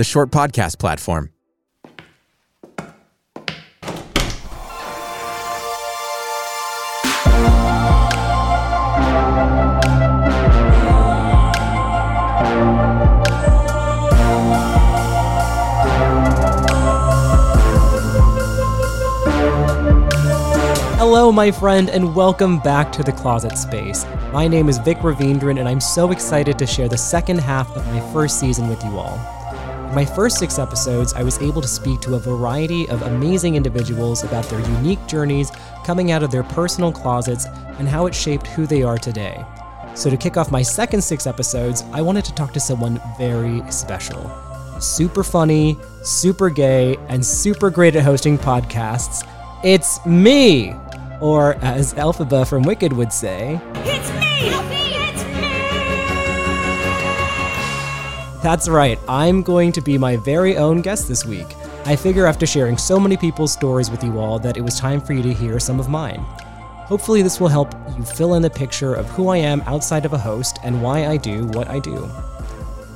the short podcast platform. Hello, my friend, and welcome back to the Closet Space. My name is Vick Ravindran, and I'm so excited to share the second half of my first season with you all. My first six episodes, I was able to speak to a variety of amazing individuals about their unique journeys coming out of their personal closets and how it shaped who they are today. So, to kick off my second six episodes, I wanted to talk to someone very special. Super funny, super gay, and super great at hosting podcasts. It's me! Or, as Elphaba from Wicked would say! It's me! That's right, I'm going to be my very own guest this week. I figure after sharing so many people's stories with you all that it was time for you to hear some of mine. Hopefully, this will help you fill in the picture of who I am outside of a host and why I do what I do.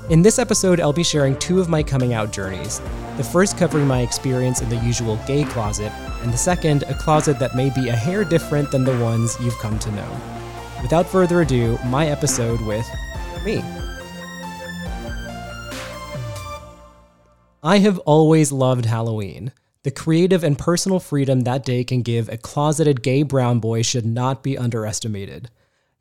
In this episode, I'll be sharing two of my coming out journeys. The first covering my experience in the usual gay closet, and the second, a closet that may be a hair different than the ones you've come to know. Without further ado, my episode with me. I have always loved Halloween. The creative and personal freedom that day can give a closeted gay brown boy should not be underestimated.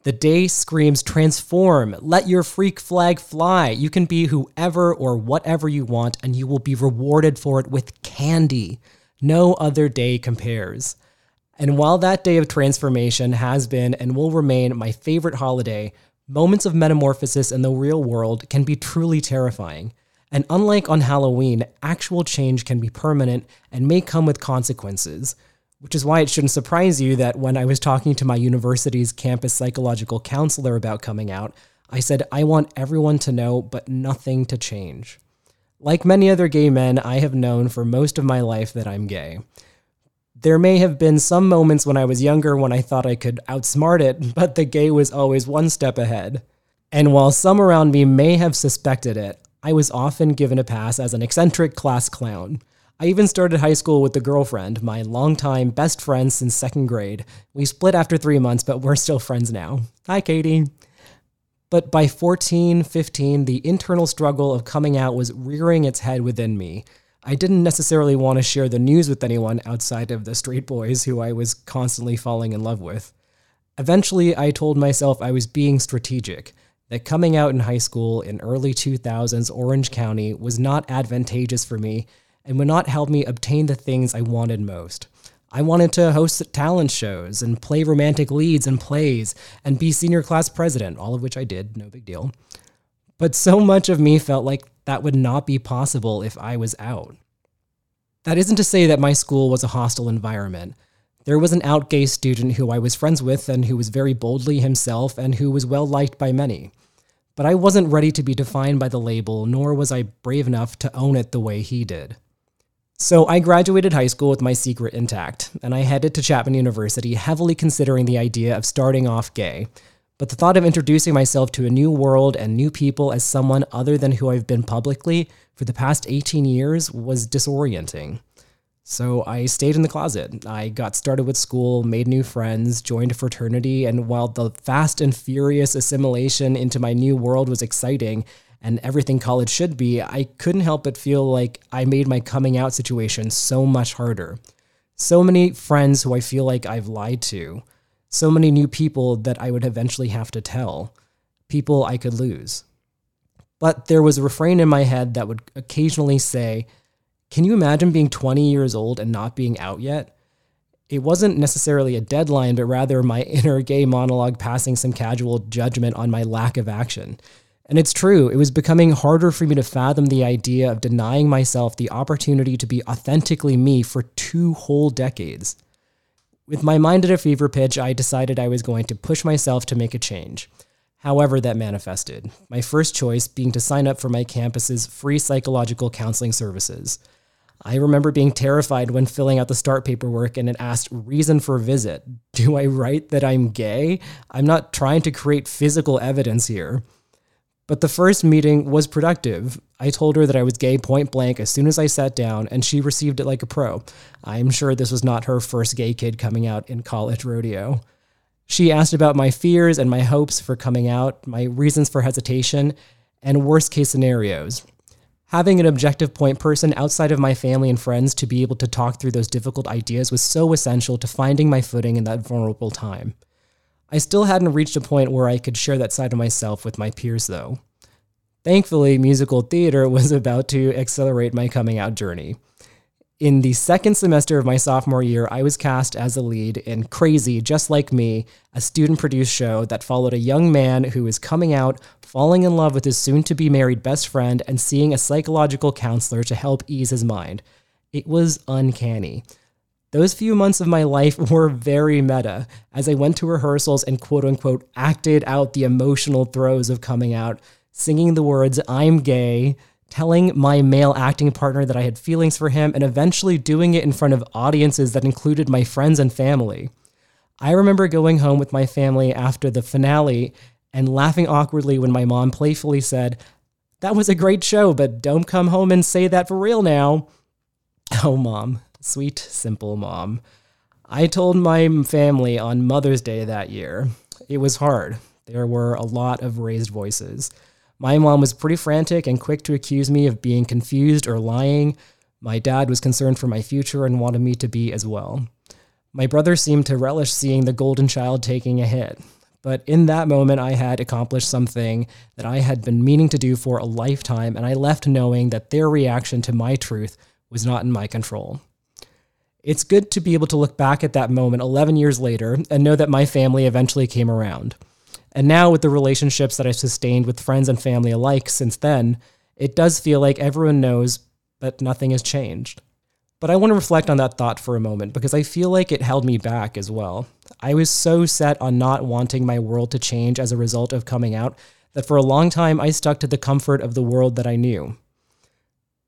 The day screams transform, let your freak flag fly. You can be whoever or whatever you want, and you will be rewarded for it with candy. No other day compares. And while that day of transformation has been and will remain my favorite holiday, moments of metamorphosis in the real world can be truly terrifying. And unlike on Halloween, actual change can be permanent and may come with consequences. Which is why it shouldn't surprise you that when I was talking to my university's campus psychological counselor about coming out, I said, I want everyone to know, but nothing to change. Like many other gay men, I have known for most of my life that I'm gay. There may have been some moments when I was younger when I thought I could outsmart it, but the gay was always one step ahead. And while some around me may have suspected it, I was often given a pass as an eccentric class clown. I even started high school with a girlfriend, my longtime best friend since second grade. We split after three months, but we're still friends now. Hi, Katie. But by 14, 15, the internal struggle of coming out was rearing its head within me. I didn't necessarily want to share the news with anyone outside of the straight boys who I was constantly falling in love with. Eventually, I told myself I was being strategic, that coming out in high school in early 2000s Orange County was not advantageous for me and would not help me obtain the things I wanted most. I wanted to host talent shows and play romantic leads in plays and be senior class president, all of which I did, no big deal. But so much of me felt like that would not be possible if I was out. That isn't to say that my school was a hostile environment. There was an out gay student who I was friends with and who was very boldly himself and who was well liked by many. But I wasn't ready to be defined by the label, nor was I brave enough to own it the way he did. So I graduated high school with my secret intact, and I headed to Chapman University heavily considering the idea of starting off gay. But the thought of introducing myself to a new world and new people as someone other than who I've been publicly for the past 18 years was disorienting. So I stayed in the closet. I got started with school, made new friends, joined a fraternity, and while the fast and furious assimilation into my new world was exciting and everything college should be, I couldn't help but feel like I made my coming out situation so much harder. So many friends who I feel like I've lied to, so many new people that I would eventually have to tell, people I could lose. But there was a refrain in my head that would occasionally say, Can you imagine being 20 years old and not being out yet? It wasn't necessarily a deadline, but rather my inner gay monologue passing some casual judgment on my lack of action. And it's true, it was becoming harder for me to fathom the idea of denying myself the opportunity to be authentically me for two whole decades. With my mind at a fever pitch, I decided I was going to push myself to make a change. However, that manifested. My first choice being to sign up for my campus's free psychological counseling services. I remember being terrified when filling out the start paperwork and it asked reason for visit. Do I write that I'm gay? I'm not trying to create physical evidence here. But the first meeting was productive. I told her that I was gay point blank as soon as I sat down, and she received it like a pro. I'm sure this was not her first gay kid coming out in college rodeo. She asked about my fears and my hopes for coming out, my reasons for hesitation, and worst case scenarios. Having an objective point person outside of my family and friends to be able to talk through those difficult ideas was so essential to finding my footing in that vulnerable time. I still hadn't reached a point where I could share that side of myself with my peers, though. Thankfully, musical theater was about to accelerate my coming out journey. In the second semester of my sophomore year, I was cast as a lead in Crazy, Just Like Me, a student produced show that followed a young man who is coming out, falling in love with his soon to be married best friend, and seeing a psychological counselor to help ease his mind. It was uncanny. Those few months of my life were very meta as I went to rehearsals and quote unquote acted out the emotional throes of coming out, singing the words, I'm gay, telling my male acting partner that I had feelings for him, and eventually doing it in front of audiences that included my friends and family. I remember going home with my family after the finale and laughing awkwardly when my mom playfully said, That was a great show, but don't come home and say that for real now. Oh, mom. Sweet, simple mom. I told my family on Mother's Day that year. It was hard. There were a lot of raised voices. My mom was pretty frantic and quick to accuse me of being confused or lying. My dad was concerned for my future and wanted me to be as well. My brother seemed to relish seeing the golden child taking a hit. But in that moment, I had accomplished something that I had been meaning to do for a lifetime, and I left knowing that their reaction to my truth was not in my control. It's good to be able to look back at that moment 11 years later and know that my family eventually came around. And now, with the relationships that I've sustained with friends and family alike since then, it does feel like everyone knows but nothing has changed. But I want to reflect on that thought for a moment because I feel like it held me back as well. I was so set on not wanting my world to change as a result of coming out that for a long time I stuck to the comfort of the world that I knew.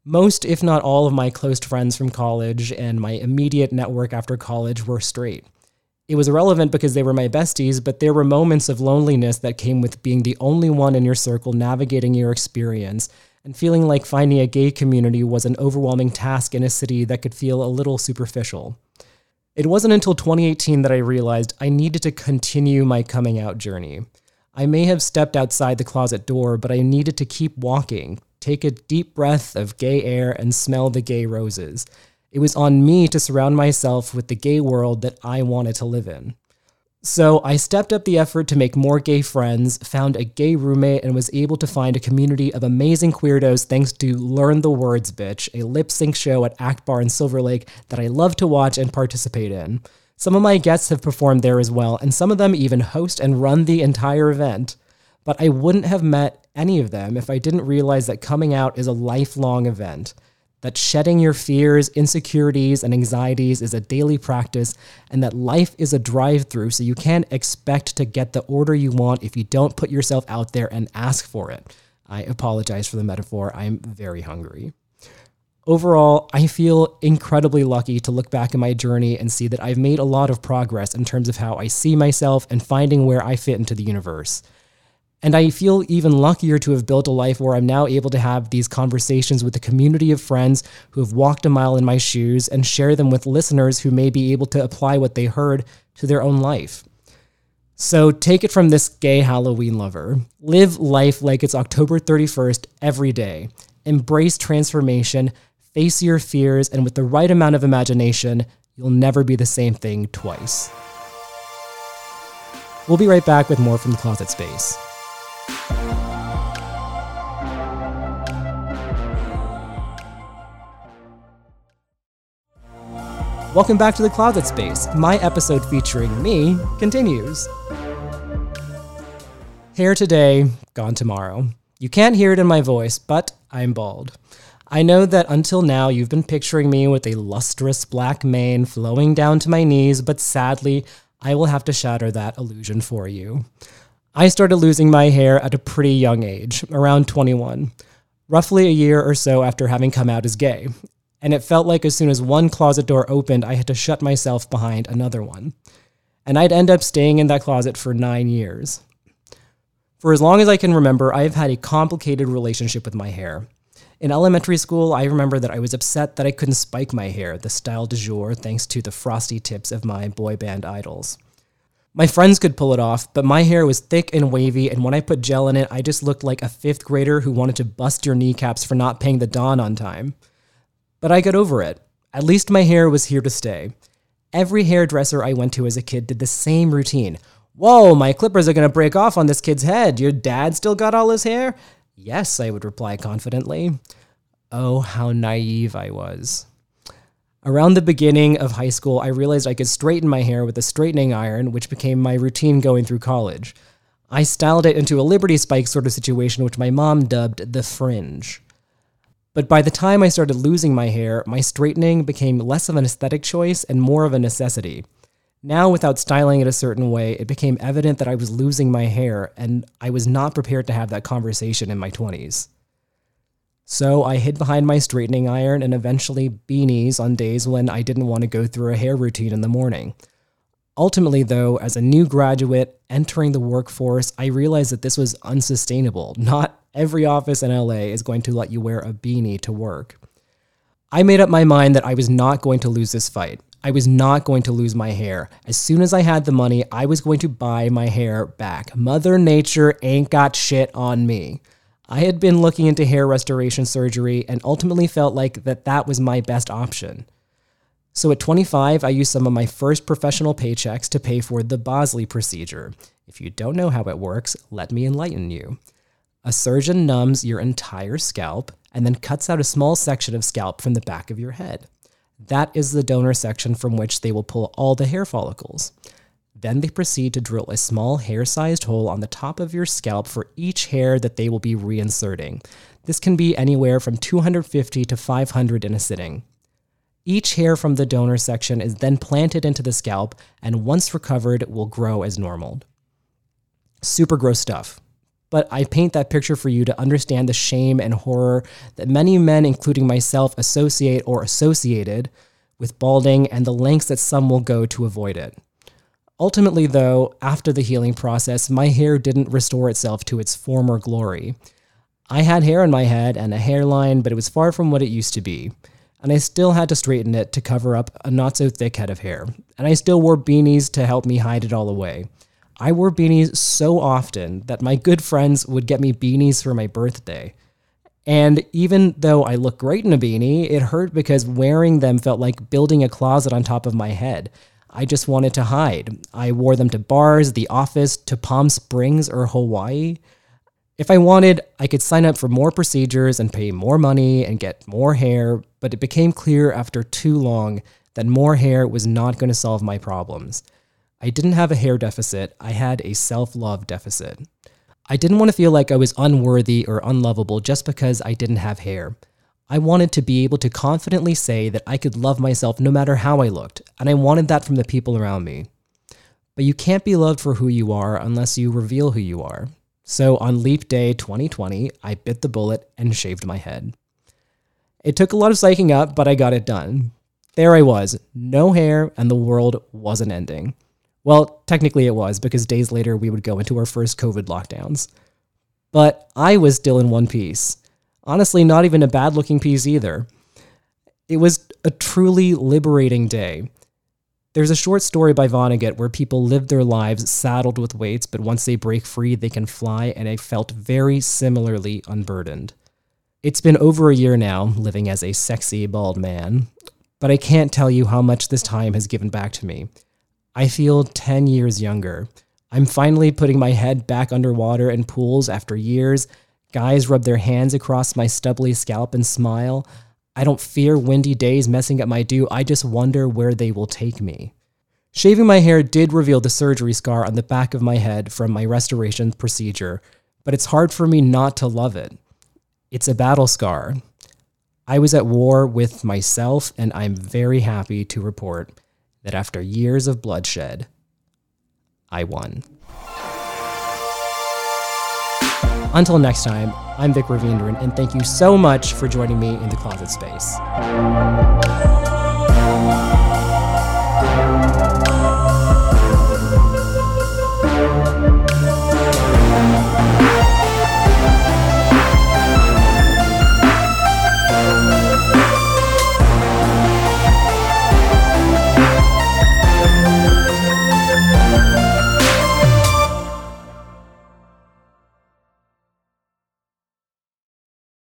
Most, if not all, of my close friends from college and my immediate network after college were straight. It was irrelevant because they were my besties, but there were moments of loneliness that came with being the only one in your circle navigating your experience and feeling like finding a gay community was an overwhelming task in a city that could feel a little superficial. It wasn't until 2018 that I realized I needed to continue my coming out journey. I may have stepped outside the closet door, but I needed to keep walking, take a deep breath of gay air, and smell the gay roses. It was on me to surround myself with the gay world that I wanted to live in. So I stepped up the effort to make more gay friends, found a gay roommate, and was able to find a community of amazing queerdos thanks to Learn the Words Bitch, a lip sync show at Akbar in Silver Lake that I love to watch and participate in. Some of my guests have performed there as well, and some of them even host and run the entire event. But I wouldn't have met any of them if I didn't realize that coming out is a lifelong event, that shedding your fears, insecurities, and anxieties is a daily practice, and that life is a drive through, so you can't expect to get the order you want if you don't put yourself out there and ask for it. I apologize for the metaphor, I'm very hungry. Overall, I feel incredibly lucky to look back in my journey and see that I've made a lot of progress in terms of how I see myself and finding where I fit into the universe. And I feel even luckier to have built a life where I'm now able to have these conversations with a community of friends who have walked a mile in my shoes and share them with listeners who may be able to apply what they heard to their own life. So take it from this gay Halloween lover. Live life like it's October 31st every day. Embrace transformation, face your fears, and with the right amount of imagination, you'll never be the same thing twice. We'll be right back with more from the closet space. Welcome back to the Closet Space. My episode featuring me continues. Here today, gone tomorrow. You can't hear it in my voice, but I'm bald. I know that until now you've been picturing me with a lustrous black mane flowing down to my knees, but sadly, I will have to shatter that illusion for you. I started losing my hair at a pretty young age, around 21, roughly a year or so after having come out as gay. And it felt like as soon as one closet door opened, I had to shut myself behind another one. And I'd end up staying in that closet for nine years. For as long as I can remember, I have had a complicated relationship with my hair. In elementary school, I remember that I was upset that I couldn't spike my hair, the style du jour, thanks to the frosty tips of my boy band idols. My friends could pull it off, but my hair was thick and wavy, and when I put gel in it, I just looked like a fifth grader who wanted to bust your kneecaps for not paying the don on time. But I got over it. At least my hair was here to stay. Every hairdresser I went to as a kid did the same routine. Whoa, my clippers are gonna break off on this kid's head. Your dad still got all his hair? Yes, I would reply confidently. Oh, how naive I was. Around the beginning of high school, I realized I could straighten my hair with a straightening iron, which became my routine going through college. I styled it into a Liberty Spike sort of situation, which my mom dubbed the fringe. But by the time I started losing my hair, my straightening became less of an aesthetic choice and more of a necessity. Now, without styling it a certain way, it became evident that I was losing my hair, and I was not prepared to have that conversation in my 20s. So I hid behind my straightening iron and eventually beanies on days when I didn't want to go through a hair routine in the morning. Ultimately, though, as a new graduate entering the workforce, I realized that this was unsustainable. Not every office in LA is going to let you wear a beanie to work. I made up my mind that I was not going to lose this fight. I was not going to lose my hair. As soon as I had the money, I was going to buy my hair back. Mother Nature ain't got shit on me. I had been looking into hair restoration surgery and ultimately felt like that that was my best option. So at 25, I used some of my first professional paychecks to pay for the Bosley procedure. If you don't know how it works, let me enlighten you. A surgeon numbs your entire scalp and then cuts out a small section of scalp from the back of your head. That is the donor section from which they will pull all the hair follicles. Then they proceed to drill a small hair sized hole on the top of your scalp for each hair that they will be reinserting. This can be anywhere from 250 to 500 in a sitting. Each hair from the donor section is then planted into the scalp and once recovered will grow as normal. Super gross stuff. But I paint that picture for you to understand the shame and horror that many men, including myself, associate or associated with balding and the lengths that some will go to avoid it. Ultimately, though, after the healing process, my hair didn't restore itself to its former glory. I had hair on my head and a hairline, but it was far from what it used to be. And I still had to straighten it to cover up a not so thick head of hair. And I still wore beanies to help me hide it all away. I wore beanies so often that my good friends would get me beanies for my birthday. And even though I look great in a beanie, it hurt because wearing them felt like building a closet on top of my head. I just wanted to hide. I wore them to bars, the office, to Palm Springs or Hawaii. If I wanted, I could sign up for more procedures and pay more money and get more hair, but it became clear after too long that more hair was not going to solve my problems. I didn't have a hair deficit, I had a self love deficit. I didn't want to feel like I was unworthy or unlovable just because I didn't have hair. I wanted to be able to confidently say that I could love myself no matter how I looked, and I wanted that from the people around me. But you can't be loved for who you are unless you reveal who you are. So on Leap Day 2020, I bit the bullet and shaved my head. It took a lot of psyching up, but I got it done. There I was, no hair, and the world wasn't ending. Well, technically it was, because days later we would go into our first COVID lockdowns. But I was still in one piece. Honestly, not even a bad looking piece either. It was a truly liberating day. There's a short story by Vonnegut where people live their lives saddled with weights, but once they break free, they can fly, and I felt very similarly unburdened. It's been over a year now, living as a sexy bald man, but I can't tell you how much this time has given back to me. I feel 10 years younger. I'm finally putting my head back underwater in pools after years, Guys rub their hands across my stubbly scalp and smile. I don't fear windy days messing up my do, I just wonder where they will take me. Shaving my hair did reveal the surgery scar on the back of my head from my restoration procedure, but it's hard for me not to love it. It's a battle scar. I was at war with myself, and I'm very happy to report that after years of bloodshed, I won. Until next time, I'm Vick Ravindran, and thank you so much for joining me in the closet space.